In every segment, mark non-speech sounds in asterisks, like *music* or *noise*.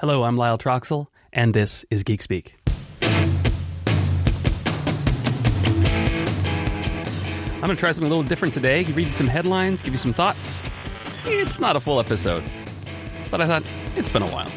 Hello, I'm Lyle Troxell, and this is Geek Speak. I'm going to try something a little different today. Read some headlines, give you some thoughts. It's not a full episode, but I thought it's been a while.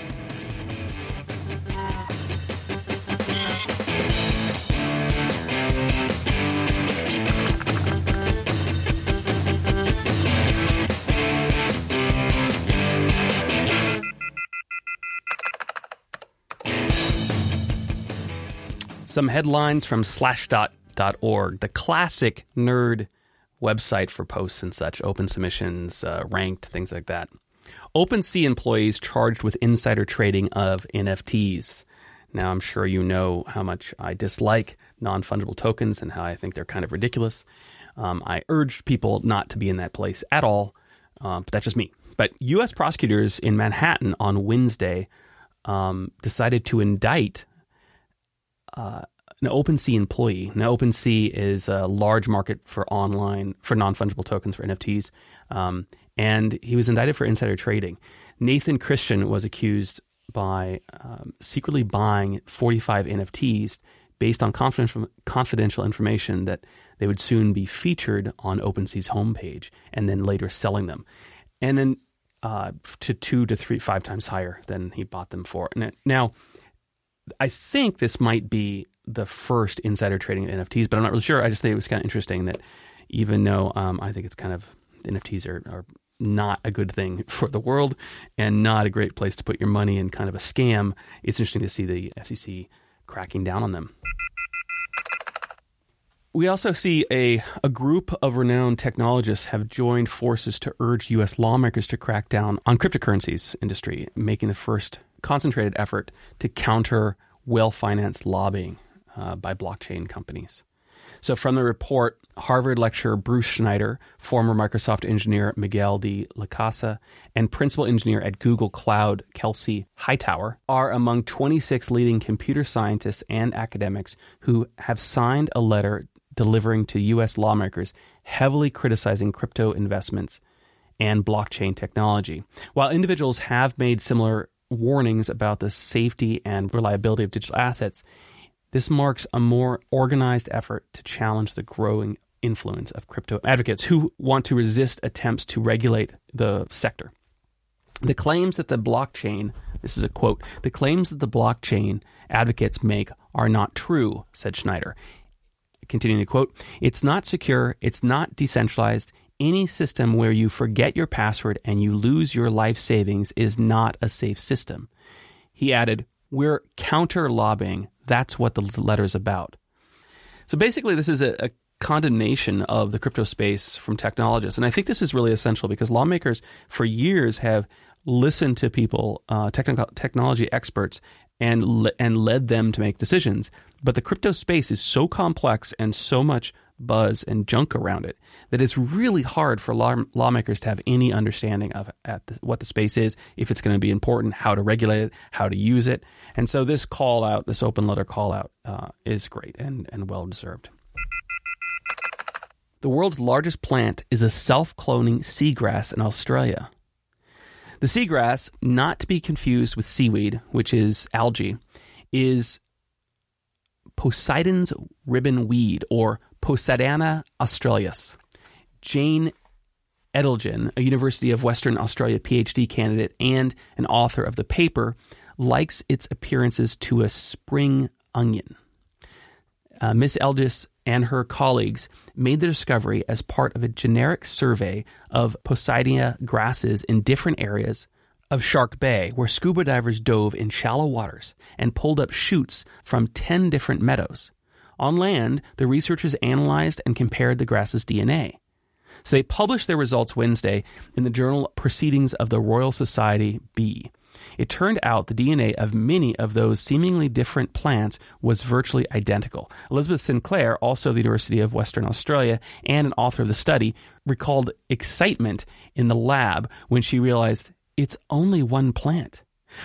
Some headlines from slashdot.org, the classic nerd website for posts and such, open submissions, uh, ranked, things like that. OpenSea employees charged with insider trading of NFTs. Now, I'm sure you know how much I dislike non fungible tokens and how I think they're kind of ridiculous. Um, I urge people not to be in that place at all, um, but that's just me. But U.S. prosecutors in Manhattan on Wednesday um, decided to indict uh, an OpenSea employee. Now, OpenSea is a large market for online for non fungible tokens for NFTs, um, and he was indicted for insider trading. Nathan Christian was accused by um, secretly buying 45 NFTs based on confidential, confidential information that they would soon be featured on OpenSea's homepage, and then later selling them, and then uh, to two to three, five times higher than he bought them for. Now I think this might be the first insider trading of NFTs, but I'm not really sure. I just think it was kind of interesting that even though um, I think it's kind of NFTs are, are not a good thing *laughs* for the world and not a great place to put your money in kind of a scam, it's interesting to see the FCC cracking down on them. We also see a, a group of renowned technologists have joined forces to urge U.S. lawmakers to crack down on cryptocurrencies industry, making the first concentrated effort to counter well financed lobbying uh, by blockchain companies. So, from the report, Harvard lecturer Bruce Schneier, former Microsoft engineer Miguel de Icaza, and principal engineer at Google Cloud Kelsey Hightower are among 26 leading computer scientists and academics who have signed a letter delivering to U.S. lawmakers heavily criticizing crypto investments and blockchain technology. While individuals have made similar warnings about the safety and reliability of digital assets, this marks a more organized effort to challenge the growing influence of crypto advocates who want to resist attempts to regulate the sector. The claims that the blockchain, this is a quote, the claims that the blockchain advocates make are not true, said Schneier. Continuing to quote, it's not secure, it's not decentralized, any system where you forget your password and you lose your life savings is not a safe system. He added, We're counter lobbying. That's what the letter is about. So basically, this is a, a condemnation of the crypto space from technologists. And I think this is really essential because lawmakers for years have listened to people, uh, technology experts, and, le- and led them to make decisions. But the crypto space is so complex and so much buzz and junk around it that it's really hard for law, lawmakers to have any understanding of the, what the space is, if it's going to be important, how to regulate it, how to use it. And so this call out, this open letter call out, uh, is great and, and well deserved. The world's largest plant is a self cloning seagrass in Australia. The seagrass, not to be confused with seaweed, which is algae, is Poseidon's ribbon weed, or Posidonia australis. Jane Edgeloe, a University of Western Australia PhD candidate and an author of the paper, likes its appearances to a spring onion. Uh, Miss Elgis and her colleagues made the discovery as part of a generic survey of Posidonia grasses in different areas of Shark Bay, where scuba divers dove in shallow waters and pulled up shoots from 10 different meadows. On land, the researchers analyzed and compared the grass's DNA. So they published their results Wednesday in the journal Proceedings of the Royal Society B. It turned out the DNA of many of those seemingly different plants was virtually identical. Elizabeth Sinclair, also of the University of Western Australia and an author of the study, recalled excitement in the lab when she realized it's only one plant.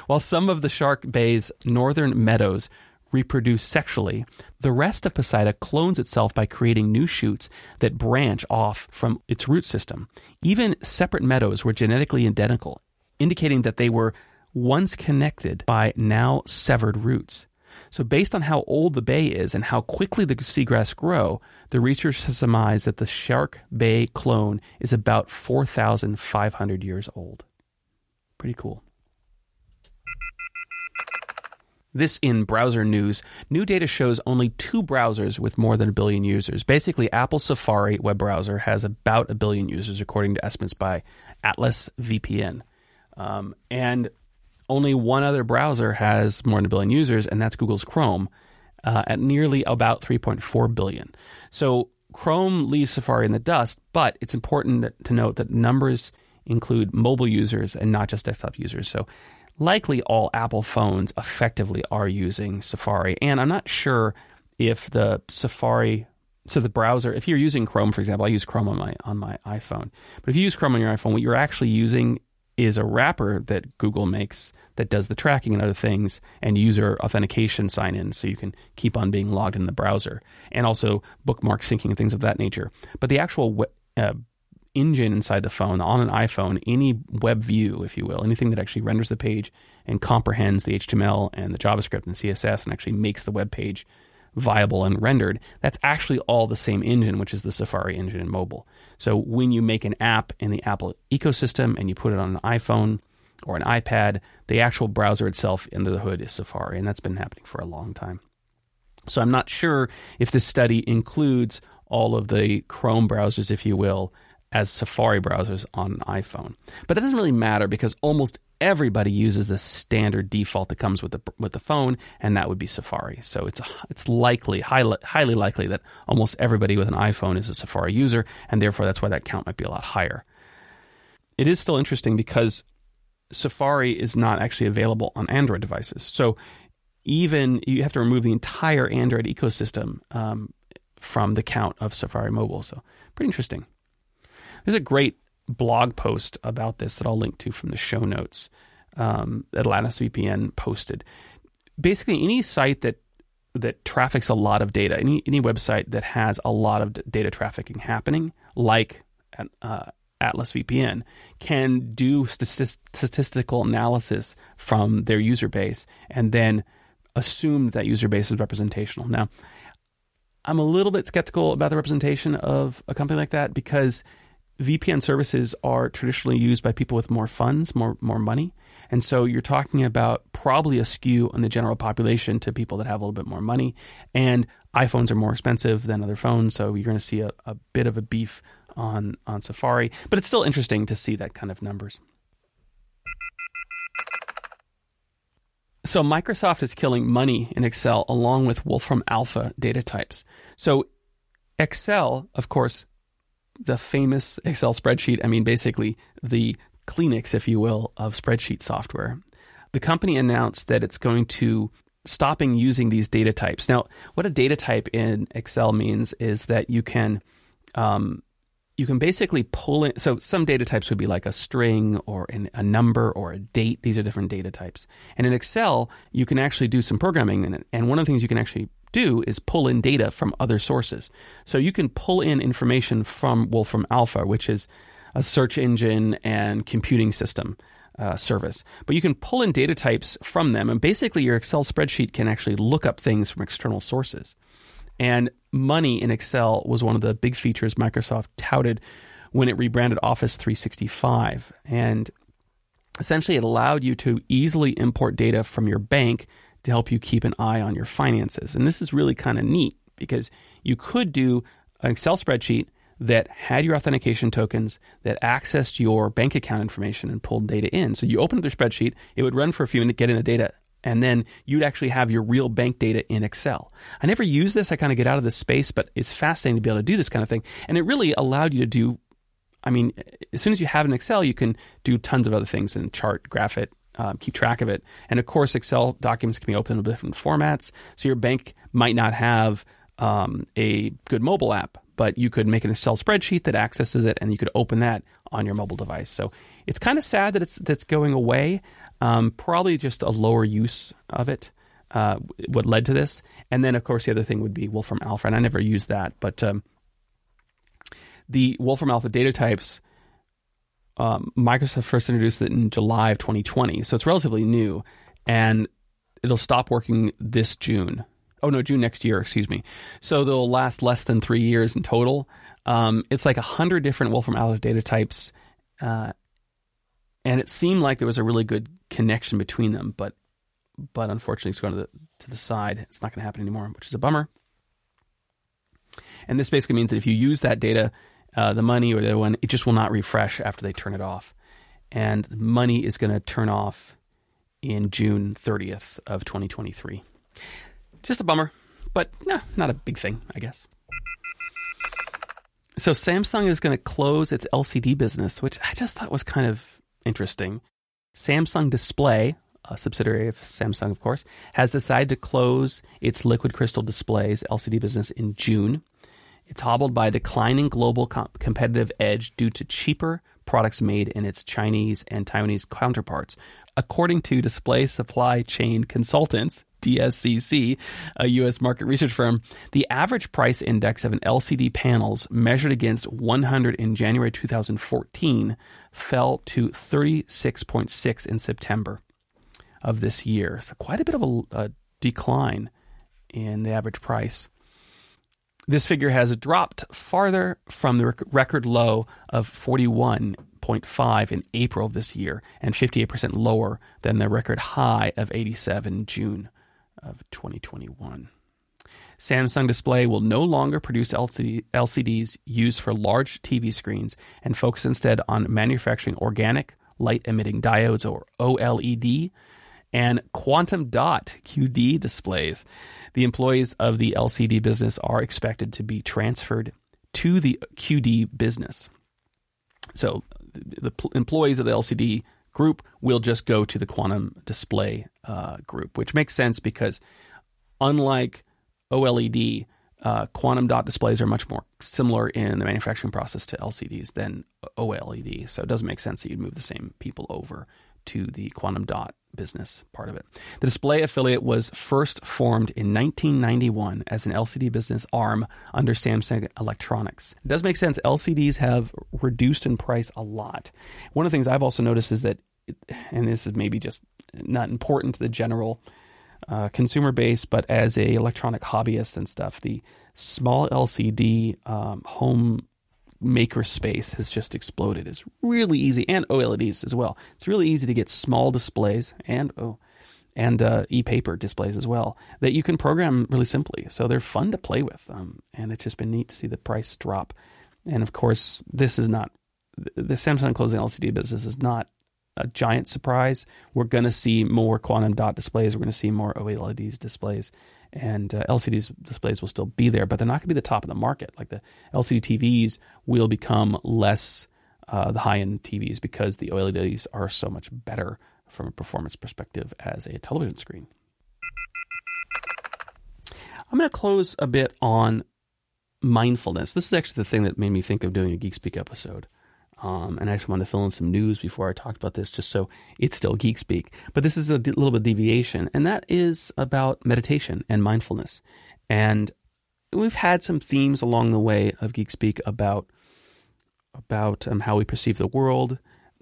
While some of the Shark Bay's northern meadows reproduce sexually, the rest of Poseida clones itself by creating new shoots that branch off from its root system. Even separate meadows were genetically identical, indicating that they were once connected by now severed roots. So, based on how old the bay is and how quickly the seagrass grow, the researchers have surmised that the Shark Bay clone is about 4,500 years old. Pretty cool. This in browser news. New data shows only two browsers with more than a billion users. Basically, Apple Safari web browser has about a billion users, according to estimates by Atlas VPN. Um, and only one other browser has more than a billion users, and that's Google's Chrome uh, at nearly about 3.4 billion. So Chrome leaves Safari in the dust, but it's important to note that numbers include mobile users and not just desktop users. So likely all Apple phones effectively are using Safari. And I'm not sure if the Safari so the browser if you're using Chrome for example I use Chrome on my on my iPhone but if you use Chrome on your iPhone what you're actually using is a wrapper that Google makes that does the tracking and other things and user authentication sign in so you can keep on being logged in the browser and also bookmark syncing and things of that nature. But the actual uh, engine inside the phone on an iPhone, any web view, if you will, anything that actually renders the page and comprehends the HTML and the JavaScript and CSS and actually makes the web page viable and rendered, that's actually all the same engine, which is the Safari engine in mobile. So when you make an app in the Apple ecosystem and you put it on an iPhone or an iPad, the actual browser itself under the hood is Safari, and that's been happening for a long time. So I'm not sure if this study includes all of the Chrome browsers, if you will, as Safari browsers on an iPhone. But that doesn't really matter because almost everybody uses the standard default that comes with the with the phone, and that would be Safari. So it's it's likely, highly, highly likely that almost everybody with an iPhone is a Safari user, and therefore that's why that count might be a lot higher. It is still interesting because Safari is not actually available on Android devices. So even you have to remove the entire Android ecosystem um, from the count of Safari Mobile. So pretty interesting. There's a great blog post about this that I'll link to from the show notes um, that VPN posted. Basically, any site that that traffics a lot of data, any any website that has a lot of data trafficking happening, like uh, Atlas VPN, can do statistical analysis from their user base and then assume that user base is representational. Now, I'm a little bit skeptical about the representation of a company like that because VPN services are traditionally used by people with more funds, more more money, and so you're talking about probably a skew on the general population to people that have a little bit more money. And iPhones are more expensive than other phones, so you're going to see a, a bit of a beef on on Safari. But it's still interesting to see that kind of numbers. So Microsoft is killing money in Excel along with Wolfram Alpha data types. So Excel, of course, the famous Excel spreadsheet. I mean, basically the Kleenex, if you will, of spreadsheet software. The company announced that it's going to stopping using these data types. Now, what a data type in Excel means is that you can um, you can basically pull in. So some data types would be like a string or an, a number or a date. These are different data types. And in Excel, you can actually do some programming in it. And one of the things you can actually do is pull in data from other sources. So you can pull in information from Wolfram Alpha, which is a search engine and computing system uh, service. But you can pull in data types from them, and basically your Excel spreadsheet can actually look up things from external sources. And money in Excel was one of the big features Microsoft touted when it rebranded Office 365. And essentially, it allowed you to easily import data from your bank to help you keep an eye on your finances. And this is really kind of neat because you could do an Excel spreadsheet that had your authentication tokens that accessed your bank account information and pulled data in. So you open up the spreadsheet, it would run for a few minutes, get in the data, and then you'd actually have your real bank data in Excel. I never use this. I kind of get out of this space, but it's fascinating to be able to do this kind of thing. And it really allowed you to do, I mean, as soon as you have an Excel, you can do tons of other things and chart, graph it, um, keep track of it. And of course, Excel documents can be opened in different formats. So your bank might not have um, a good mobile app, but you could make an Excel spreadsheet that accesses it, and you could open that on your mobile device. So it's kind of sad that it's that's going away. Um, probably just a lower use of it. Uh, what led to this, and then of course the other thing would be Wolfram Alpha, and I never used that, but um, the Wolfram Alpha data types um, Microsoft first introduced it in July of 2020, so it's relatively new, and it'll stop working this June. Oh no, June next year. Excuse me. So they'll last less than three years in total. Um, it's like a hundred different Wolfram Alpha data types, uh, and it seemed like there was a really good connection between them, but but unfortunately, it's going to the to the side. It's not going to happen anymore, which is a bummer. And this basically means that if you use that data, uh, the money or the other one, it just will not refresh after they turn it off. And money is going to turn off in June 30th of 2023. Just a bummer, but nah, not a big thing, I guess. So Samsung is going to close its LCD business, which I just thought was kind of interesting. Samsung Display, a subsidiary of Samsung, of course, has decided to close its liquid crystal displays LCD business in June. It's hobbled by declining global competitive edge due to cheaper products made in its Chinese and Taiwanese counterparts. According to Display Supply Chain Consultants, DSCC, a U.S. market research firm, the average price index of an LCD panels measured against 100 in January 2014 fell to 36.6 in September of this year. So quite a bit of a, a decline in the average price. This figure has dropped farther from the record low of 41.5 in April of this year and 58% lower than the record high of 87 in June of 2021. Samsung Display will no longer produce LCD, LCDs used for large TV screens and focus instead on manufacturing organic light emitting diodes or OLED and quantum dot QD displays. The employees of the LCD business are expected to be transferred to the QD business. So the employees of the LCD group will just go to the quantum display uh, group, which makes sense because unlike OLED, uh, quantum dot displays are much more similar in the manufacturing process to LCDs than OLED. So it doesn't make sense that you'd move the same people over to the quantum dot business part of it. The display affiliate was first formed in 1991 as an LCD business arm under Samsung Electronics. It does make sense. LCDs have reduced in price a lot. One of the things I've also noticed is that, and this is maybe just not important to the general uh, consumer base, but as a electronic hobbyist and stuff, the small LCD um, home maker space has just exploded. It's really easy, and OLEDs as well. It's really easy to get small displays and oh, and uh, e-paper displays as well that you can program really simply. So they're fun to play with, um, and it's just been neat to see the price drop. And of course, this is not the Samsung closing LCD business is not a giant surprise. We're going to see more quantum dot displays. We're going to see more OLEDs displays and uh, LCD displays will still be there, but they're not going to be the top of the market. Like the LCD TVs will become less uh, the high end TVs because the OLEDs are so much better from a performance perspective as a television screen. I'm going to close a bit on mindfulness. This is actually the thing that made me think of doing a Geek Speak episode. Um, and I just wanted to fill in some news before I talked about this, just so it's still geek speak. But this is a d- little bit deviation, and that is about meditation and mindfulness. And we've had some themes along the way of geek speak about about um, how we perceive the world.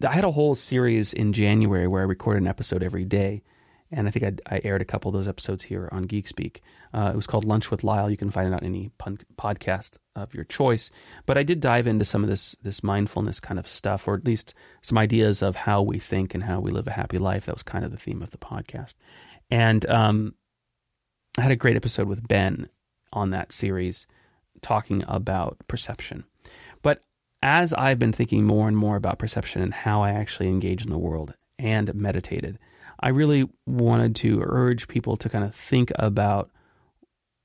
I had a whole series in January where I recorded an episode every day and I think I, I, aired a couple of those episodes here on Geek Speak. Uh, it was called Lunch with Lyle. You can find it on any pun- podcast of your choice. But I did dive into some of this this mindfulness kind of stuff, or at least some ideas of how we think and how we live a happy life. That was kind of the theme of the podcast. And um, I had a great episode with Ben on that series, talking about perception. But as I've been thinking more and more about perception and how I actually engage in the world and meditated I really wanted to urge people to kind of think about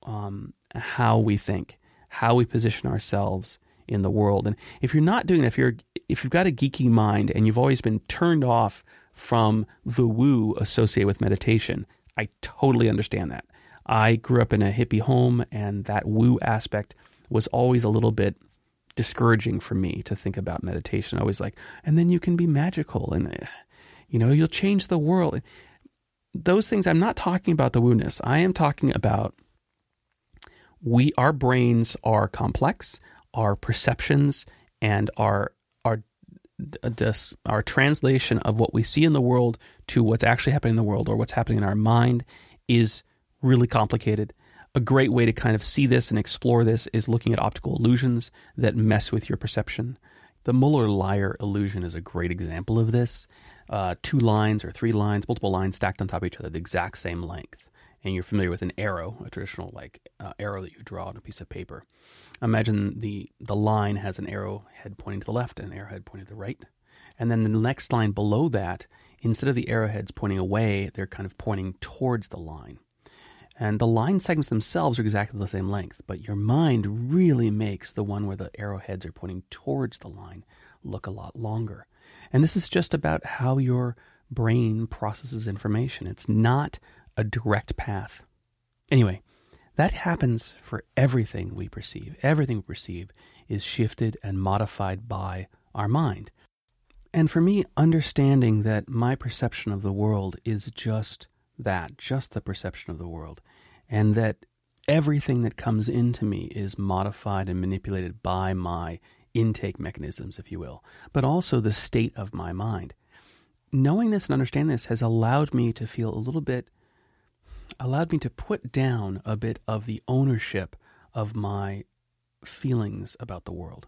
um, how we think, how we position ourselves in the world. And if you're not doing that, if you're if you've got a geeky mind and you've always been turned off from the woo associated with meditation, I totally understand that. I grew up in a hippie home, and that woo aspect was always a little bit discouraging for me to think about meditation. I was like, and then you can be magical, and eh, you know, you'll change the world. Those things, I'm not talking about the woo-ness. I am talking about we, our brains are complex, our perceptions and our, our our translation of what we see in the world to what's actually happening in the world or what's happening in our mind is really complicated. A great way to kind of see this and explore this is looking at optical illusions that mess with your perception. The Muller-Lyer illusion is a great example of this. Uh, two lines or three lines, multiple lines stacked on top of each other, the exact same length. And you're familiar with an arrow, a traditional like uh, arrow that you draw on a piece of paper. Imagine the the line has an arrowhead pointing to the left and an arrowhead pointing to the right. And then the next line below that, instead of the arrowheads pointing away, they're kind of pointing towards the line. And the line segments themselves are exactly the same length, but your mind really makes the one where the arrowheads are pointing towards the line look a lot longer. And this is just about how your brain processes information. It's not a direct path. Anyway, that happens for everything we perceive. Everything we perceive is shifted and modified by our mind. And for me, understanding that my perception of the world is just that, just the perception of the world, and that everything that comes into me is modified and manipulated by my intake mechanisms, if you will, but also the state of my mind. Knowing this and understanding this has allowed me to feel a little bit, allowed me to put down a bit of the ownership of my feelings about the world.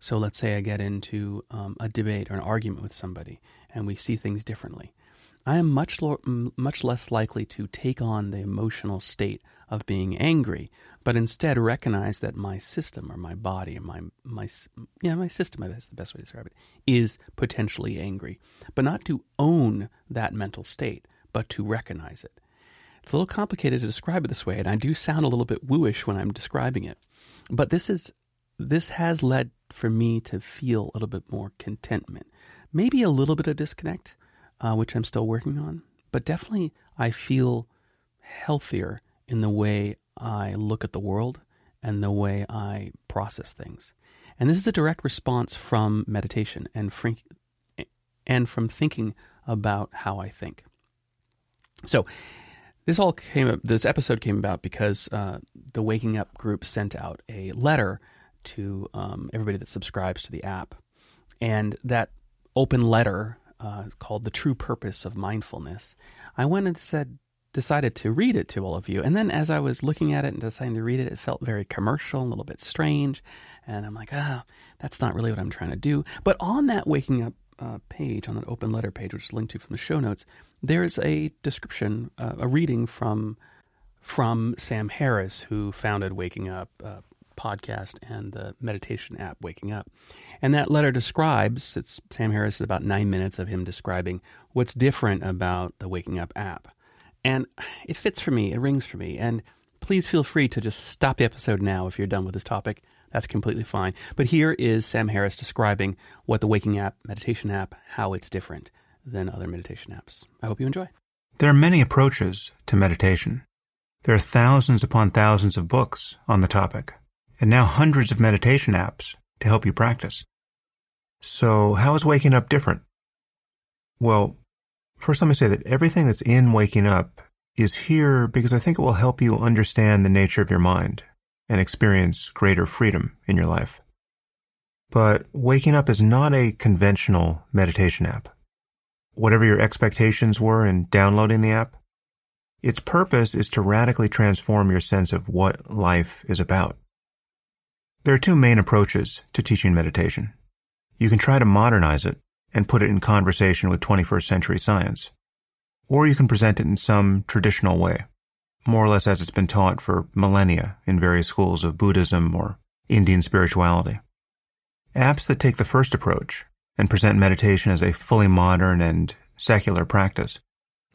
So let's say I get into um, a debate or an argument with somebody and we see things differently. I am much lo- much less likely to take on the emotional state of being angry, but instead recognize that my system or my body or my my yeah my system that's the best way to describe it is potentially angry, but not to own that mental state, but to recognize it. It's a little complicated to describe it this way, and I do sound a little bit wooish when I'm describing it, but this is this has led for me to feel a little bit more contentment, maybe a little bit of disconnect uh, which I'm still working on. But definitely, I feel healthier in the way I look at the world and the way I process things. And this is a direct response from meditation and and from thinking about how I think. So, this all came. up, This episode came about because uh, the Waking Up group sent out a letter to um, everybody that subscribes to the app, and that open letter uh, called The True Purpose of Mindfulness, I went and said, decided to read it to all of you. And then as I was looking at it and deciding to read it, it felt very commercial, a little bit strange. And I'm like, ah, oh, that's not really what I'm trying to do. But on that Waking Up uh, page, on that open letter page, which is linked to from the show notes, there's a description, uh, a reading from from Sam Harris, who founded Waking Up, uh, podcast and the meditation app Waking Up. And that letter describes, it's Sam Harris, about nine minutes of him describing what's different about the Waking Up app. And it fits for me, it rings for me. And please feel free to just stop the episode now if you're done with this topic. That's completely fine. But here is Sam Harris describing what the Waking Up meditation app, how it's different than other meditation apps. I hope you enjoy. There are many approaches to meditation. There are thousands upon thousands of books on the topic and now hundreds of meditation apps to help you practice. So, how is waking up different? Well, first let me say that everything that's in waking up is here because I think it will help you understand the nature of your mind and experience greater freedom in your life. But waking up is not a conventional meditation app. Whatever your expectations were in downloading the app, its purpose is to radically transform your sense of what life is about. There are two main approaches to teaching meditation. You can try to modernize it and put it in conversation with 21st century science. Or you can present it in some traditional way, more or less as it's been taught for millennia in various schools of Buddhism or Indian spirituality. Apps that take the first approach and present meditation as a fully modern and secular practice,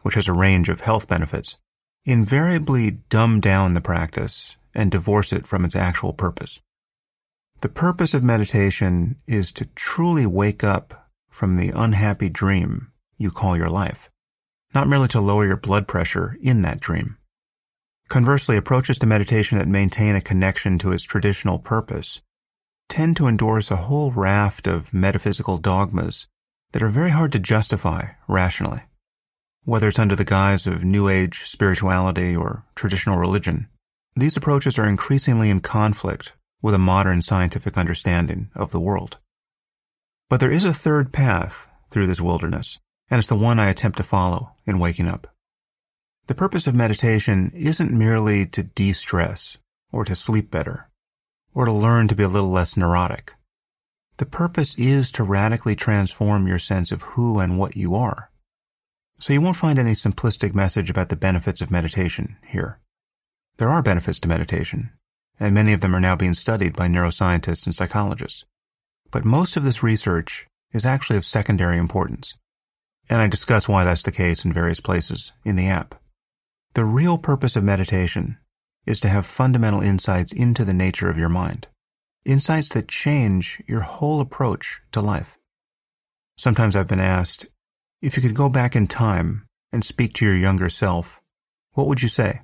which has a range of health benefits, invariably dumb down the practice and divorce it from its actual purpose. The purpose of meditation is to truly wake up from the unhappy dream you call your life, not merely to lower your blood pressure in that dream. Conversely, approaches to meditation that maintain a connection to its traditional purpose tend to endorse a whole raft of metaphysical dogmas that are very hard to justify rationally. Whether it's under the guise of New Age spirituality or traditional religion, these approaches are increasingly in conflict with a modern scientific understanding of the world. But there is a third path through this wilderness, and it's the one I attempt to follow in waking up. The purpose of meditation isn't merely to de-stress or to sleep better or to learn to be a little less neurotic. The purpose is to radically transform your sense of who and what you are. So you won't find any simplistic message about the benefits of meditation here. There are benefits to meditation, and many of them are now being studied by neuroscientists and psychologists. But most of this research is actually of secondary importance. And I discuss why that's the case in various places in the app. The real purpose of meditation is to have fundamental insights into the nature of your mind. Insights that change your whole approach to life. Sometimes I've been asked, if you could go back in time and speak to your younger self, what would you say?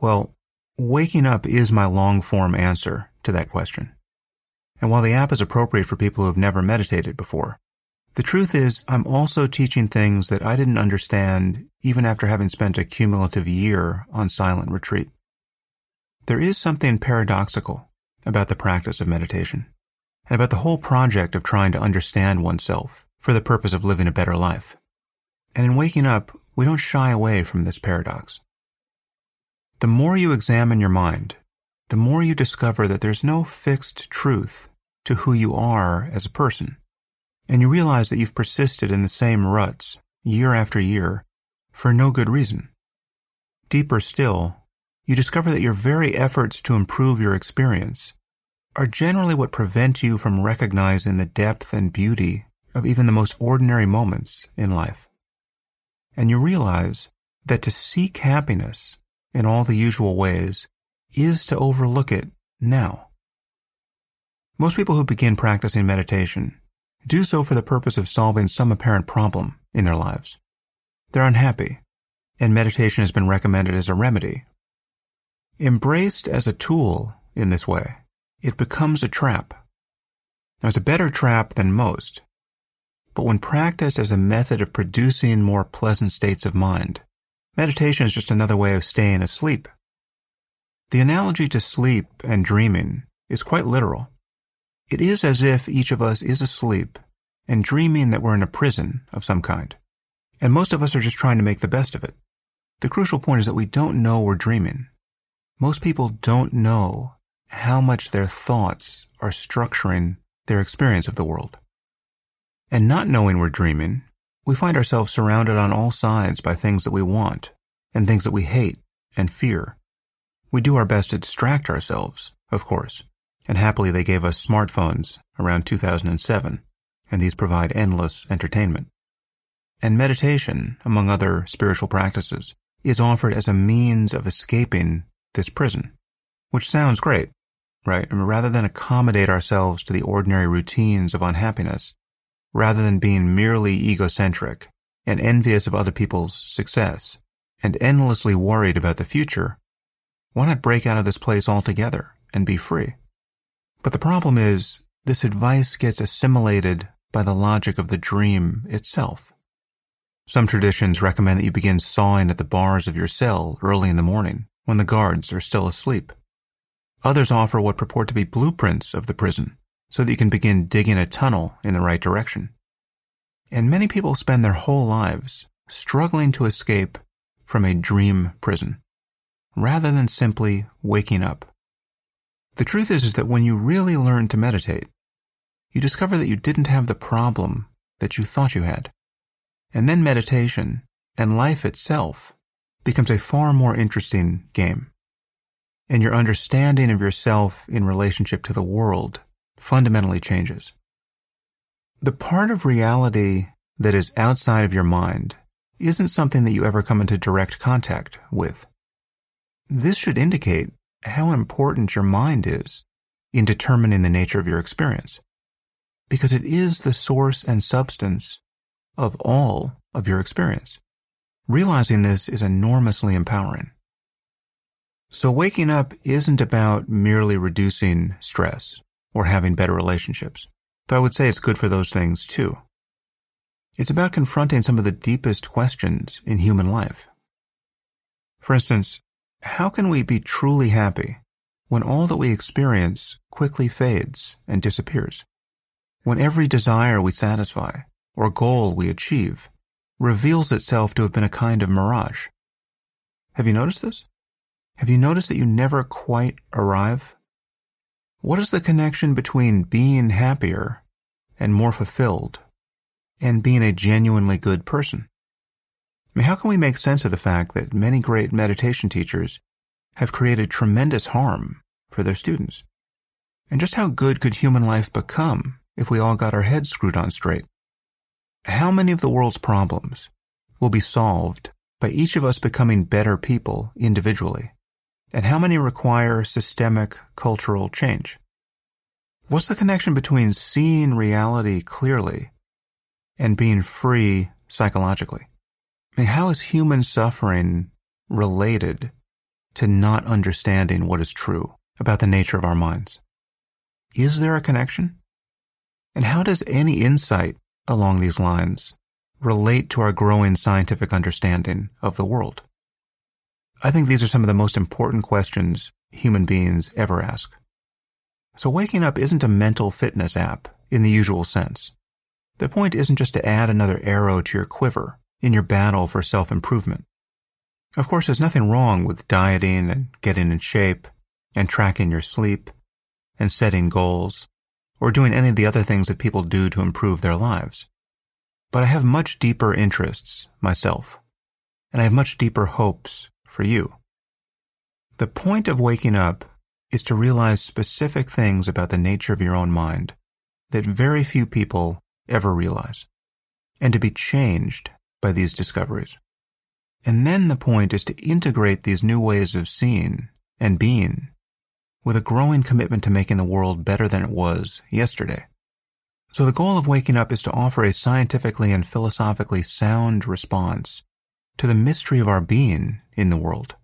Well, waking up is my long form answer to that question. And while the app is appropriate for people who have never meditated before, the truth is I'm also teaching things that I didn't understand even after having spent a cumulative year on silent retreat. There is something paradoxical about the practice of meditation and about the whole project of trying to understand oneself for the purpose of living a better life. And in waking up, we don't shy away from this paradox. The more you examine your mind, the more you discover that there's no fixed truth to who you are as a person. And you realize that you've persisted in the same ruts year after year for no good reason. Deeper still, you discover that your very efforts to improve your experience are generally what prevent you from recognizing the depth and beauty of even the most ordinary moments in life. And you realize that to seek happiness in all the usual ways is to overlook it now. Most people who begin practicing meditation do so for the purpose of solving some apparent problem in their lives. They're unhappy, and meditation has been recommended as a remedy. Embraced as a tool in this way, it becomes a trap. Now, it's a better trap than most, but when practiced as a method of producing more pleasant states of mind, meditation is just another way of staying asleep. The analogy to sleep and dreaming is quite literal. It is as if each of us is asleep and dreaming that we're in a prison of some kind. And most of us are just trying to make the best of it. The crucial point is that we don't know we're dreaming. Most people don't know how much their thoughts are structuring their experience of the world. And not knowing we're dreaming, we find ourselves surrounded on all sides by things that we want and things that we hate and fear. We do our best to distract ourselves, of course, and happily they gave us smartphones around 2007, and these provide endless entertainment. And meditation, among other spiritual practices, is offered as a means of escaping this prison, which sounds great, right? Rather than accommodate ourselves to the ordinary routines of unhappiness, rather than being merely egocentric and envious of other people's success and endlessly worried about the future, why not break out of this place altogether and be free? But the problem is, this advice gets assimilated by the logic of the dream itself. Some traditions recommend that you begin sawing at the bars of your cell early in the morning when the guards are still asleep. Others offer what purport to be blueprints of the prison so that you can begin digging a tunnel in the right direction. And many people spend their whole lives struggling to escape from a dream prison rather than simply waking up. The truth is, is that when you really learn to meditate, you discover that you didn't have the problem that you thought you had. And then meditation and life itself becomes a far more interesting game. And your understanding of yourself in relationship to the world fundamentally changes. The part of reality that is outside of your mind isn't something that you ever come into direct contact with. This should indicate how important your mind is in determining the nature of your experience, because it is the source and substance of all of your experience. Realizing this is enormously empowering. So waking up isn't about merely reducing stress or having better relationships, though I would say it's good for those things too. It's about confronting some of the deepest questions in human life. For instance, how can we be truly happy when all that we experience quickly fades and disappears? when every desire we satisfy or goal we achieve reveals itself to have been a kind of mirage. Have you noticed this? Have you noticed that you never quite arrive? What is the connection between being happier and more fulfilled and being a genuinely good person? I mean, how can we make sense of the fact that many great meditation teachers have created tremendous harm for their students? And just how good could human life become if we all got our heads screwed on straight? How many of the world's problems will be solved by each of us becoming better people individually? And how many require systemic cultural change? What's the connection between seeing reality clearly and being free psychologically? I mean, how is human suffering related to not understanding what is true about the nature of our minds? Is there a connection? And how does any insight along these lines relate to our growing scientific understanding of the world? I think these are some of the most important questions human beings ever ask. So waking up isn't a mental fitness app in the usual sense. The point isn't just to add another arrow to your quiver in your battle for self-improvement. Of course, there's nothing wrong with dieting and getting in shape and tracking your sleep and setting goals or doing any of the other things that people do to improve their lives. But I have much deeper interests myself, and I have much deeper hopes for you. The point of waking up is to realize specific things about the nature of your own mind that very few people ever realize, and to be changed by these discoveries. And then the point is to integrate these new ways of seeing and being with a growing commitment to making the world better than it was yesterday. So the goal of waking up is to offer a scientifically and philosophically sound response to the mystery of our being in the world.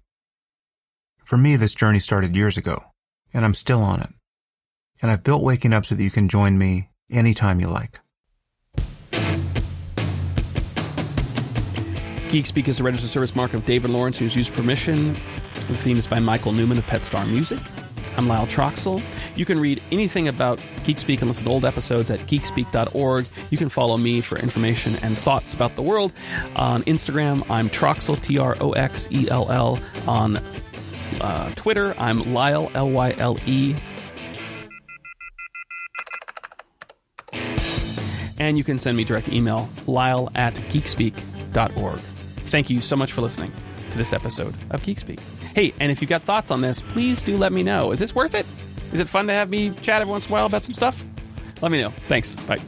For me, this journey started years ago, and I'm still on it. And I've built Waking Up so that you can join me anytime you like. GeekSpeak is a registered service mark of David Lawrence, who's used permission. The theme is by Michael Newman of Pet Star Music. I'm Lyle Troxell. You can read anything about GeekSpeak and listen to old episodes at geekspeak.org. You can follow me for information and thoughts about the world. On Instagram, I'm Troxell, T R O X E L L. On uh, Twitter, I'm Lyle, L Y L E. And you can send me direct email, lyle at geekspeak.org. Thank you so much for listening to this episode of GeekSpeak. Hey, and if you've got thoughts on this, please do let me know. Is this worth it? Is it fun to have me chat every once in a while about some stuff? Let me know. Thanks. Bye.